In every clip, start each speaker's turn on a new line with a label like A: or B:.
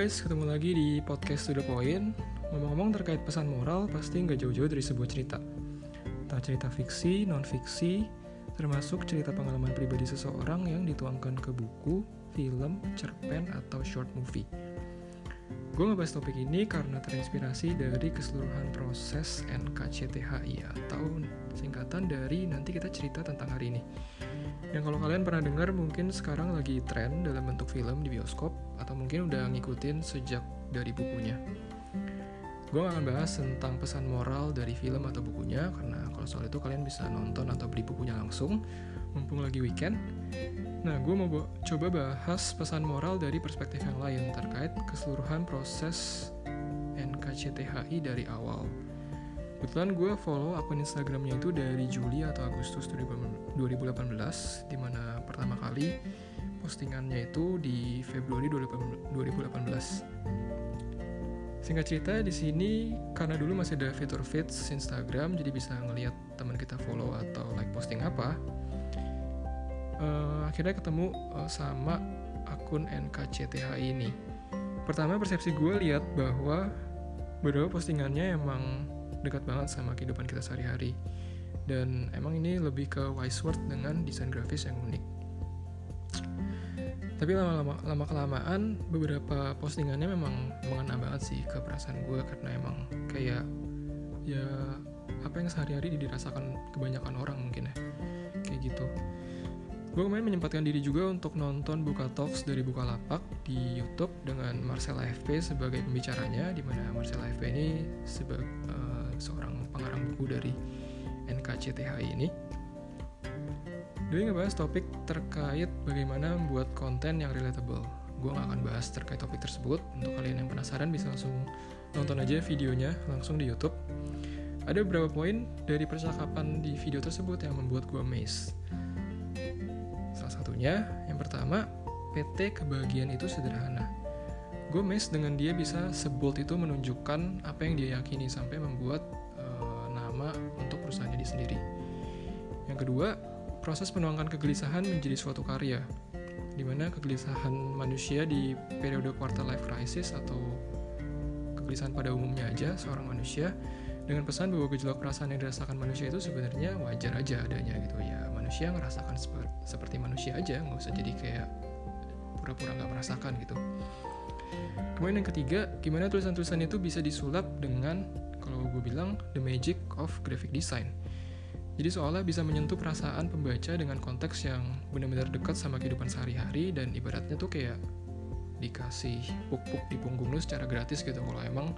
A: guys, ketemu lagi di podcast To The Point. Ngomong-ngomong terkait pesan moral, pasti nggak jauh-jauh dari sebuah cerita. Entah cerita fiksi, non-fiksi, termasuk cerita pengalaman pribadi seseorang yang dituangkan ke buku, film, cerpen, atau short movie. Gue ngebahas topik ini karena terinspirasi dari keseluruhan proses NKCTHI atau singkatan dari nanti kita cerita tentang hari ini. Yang kalau kalian pernah dengar mungkin sekarang lagi tren dalam bentuk film di bioskop atau mungkin udah ngikutin sejak dari bukunya. Gue akan bahas tentang pesan moral dari film atau bukunya karena kalau soal itu kalian bisa nonton atau beli bukunya langsung mumpung lagi weekend. Nah, gue mau coba bahas pesan moral dari perspektif yang lain terkait keseluruhan proses NKCTHI dari awal Kebetulan gue follow akun Instagramnya itu dari Juli atau Agustus 2018 Di mana pertama kali postingannya itu di Februari 2018 Singkat cerita di sini karena dulu masih ada fitur feeds Instagram jadi bisa ngelihat teman kita follow atau like posting apa. Uh, akhirnya ketemu uh, sama akun NKCTH ini. Pertama persepsi gue lihat bahwa beberapa postingannya emang dekat banget sama kehidupan kita sehari-hari dan emang ini lebih ke wise word dengan desain grafis yang unik tapi lama-lama lama kelamaan beberapa postingannya memang mengena banget sih ke perasaan gue karena emang kayak ya apa yang sehari-hari dirasakan kebanyakan orang mungkin ya kayak gitu gue kemarin menyempatkan diri juga untuk nonton Buka Talks dari Bukalapak di YouTube dengan Marcel AFP sebagai pembicaranya di mana Marcel AFP ini sebagai uh, seorang pengarang buku dari NKCTHI ini. Doi ngebahas topik terkait bagaimana membuat konten yang relatable. Gue gak akan bahas terkait topik tersebut. Untuk kalian yang penasaran bisa langsung nonton aja videonya langsung di YouTube. Ada beberapa poin dari percakapan di video tersebut yang membuat gue amazed. Salah satunya, yang pertama, PT kebahagiaan itu sederhana gue mes dengan dia bisa sebold itu menunjukkan apa yang dia yakini sampai membuat uh, nama untuk perusahaannya dia sendiri. Yang kedua, proses menuangkan kegelisahan menjadi suatu karya, di mana kegelisahan manusia di periode quarter life crisis atau kegelisahan pada umumnya aja seorang manusia dengan pesan bahwa gejolak perasaan yang dirasakan manusia itu sebenarnya wajar aja adanya gitu ya manusia ngerasakan seper seperti manusia aja nggak usah jadi kayak pura-pura nggak merasakan gitu Kemudian yang ketiga, gimana tulisan-tulisan itu bisa disulap dengan kalau gue bilang the magic of graphic design. Jadi seolah bisa menyentuh perasaan pembaca dengan konteks yang benar-benar dekat sama kehidupan sehari-hari dan ibaratnya tuh kayak dikasih puk-puk di punggung lu secara gratis gitu kalau emang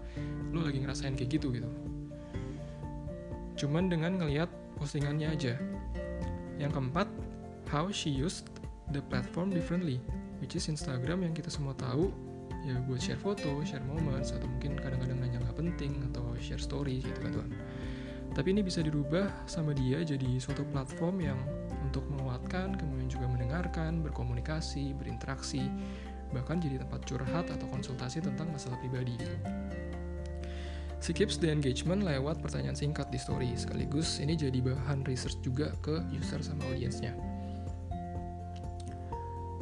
A: lu lagi ngerasain kayak gitu gitu. Cuman dengan ngelihat postingannya aja. Yang keempat, how she used the platform differently, which is Instagram yang kita semua tahu ya buat share foto, share moments atau mungkin kadang-kadang nanya nggak penting atau share story gitu kan tuan. Tapi ini bisa dirubah sama dia jadi suatu platform yang untuk menguatkan, kemudian juga mendengarkan, berkomunikasi, berinteraksi, bahkan jadi tempat curhat atau konsultasi tentang masalah pribadi gitu. She the engagement lewat pertanyaan singkat di story, sekaligus ini jadi bahan research juga ke user sama audiensnya.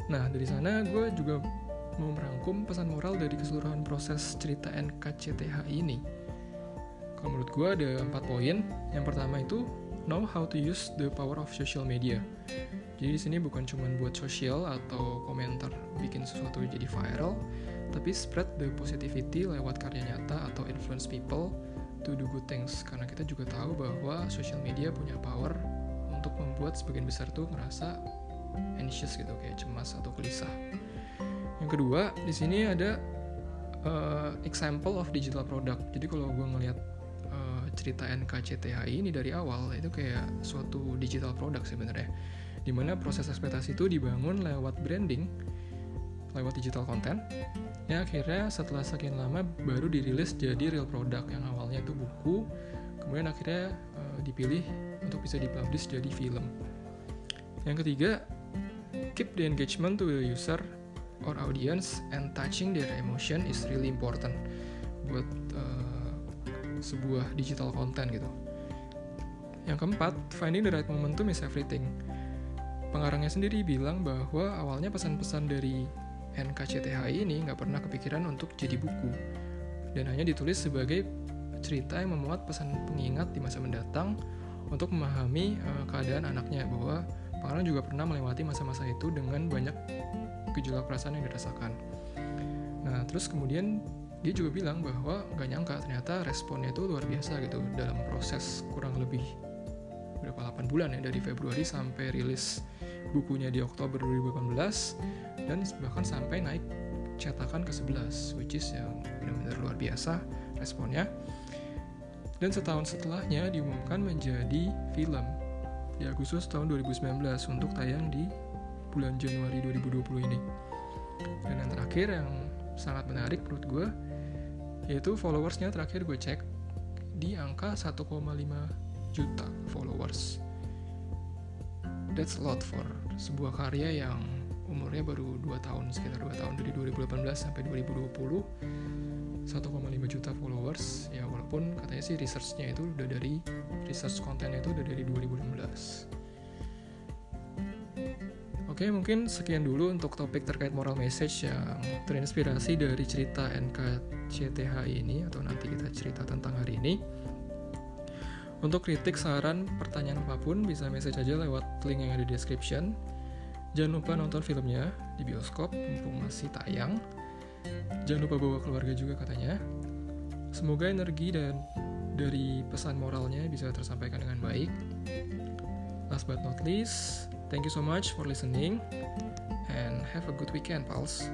A: Nah, dari sana gue juga mau merangkum pesan moral dari keseluruhan proses cerita NKCTH ini. Kalau menurut gue ada empat poin. Yang pertama itu know how to use the power of social media. Jadi di sini bukan cuma buat sosial atau komentar bikin sesuatu jadi viral, tapi spread the positivity lewat karya nyata atau influence people to do good things. Karena kita juga tahu bahwa social media punya power untuk membuat sebagian besar tuh ngerasa anxious gitu kayak cemas atau gelisah. Yang kedua, di sini ada uh, example of digital product. Jadi kalau gue ngelihat cerita NKCTHI ini dari awal itu kayak suatu digital product sebenarnya. Di mana proses ekspektasi itu dibangun lewat branding, lewat digital content. Ya akhirnya setelah sekian lama baru dirilis jadi real product yang awalnya itu buku, kemudian akhirnya uh, dipilih untuk bisa dipublish jadi film. Yang ketiga, keep the engagement to the user or audience and touching their emotion is really important buat sebuah digital content gitu. Yang keempat, finding the right momentum is everything. Pengarangnya sendiri bilang bahwa awalnya pesan-pesan dari NKCTHI ini nggak pernah kepikiran untuk jadi buku dan hanya ditulis sebagai cerita yang memuat pesan pengingat di masa mendatang untuk memahami uh, keadaan anaknya bahwa Pangeran juga pernah melewati masa-masa itu dengan banyak gejolak perasaan yang dirasakan. Nah, terus kemudian dia juga bilang bahwa gak nyangka ternyata responnya itu luar biasa gitu dalam proses kurang lebih berapa 8 bulan ya dari Februari sampai rilis bukunya di Oktober 2018 dan bahkan sampai naik cetakan ke 11 which is yang benar-benar luar biasa responnya. Dan setahun setelahnya diumumkan menjadi film di Agustus tahun 2019 untuk tayang di bulan Januari 2020 ini. Dan yang terakhir yang sangat menarik menurut gue yaitu followersnya terakhir gue cek di angka 1,5 juta followers. That's a lot for sebuah karya yang umurnya baru 2 tahun sekitar 2 tahun dari 2018 sampai 2020 1,5 juta followers. Ya walaupun katanya sih researchnya itu udah dari research kontennya itu udah dari 2016 Oke, mungkin sekian dulu untuk topik terkait moral message yang terinspirasi dari cerita NKCTH ini atau nanti kita cerita tentang hari ini. Untuk kritik, saran, pertanyaan apa pun bisa message aja lewat link yang ada di description. Jangan lupa nonton filmnya di bioskop mumpung masih tayang. Jangan lupa bawa keluarga juga katanya. Semoga energi dan dari pesan moralnya bisa tersampaikan dengan baik. Last but not least, Thank you so much for listening and have a good weekend, pals.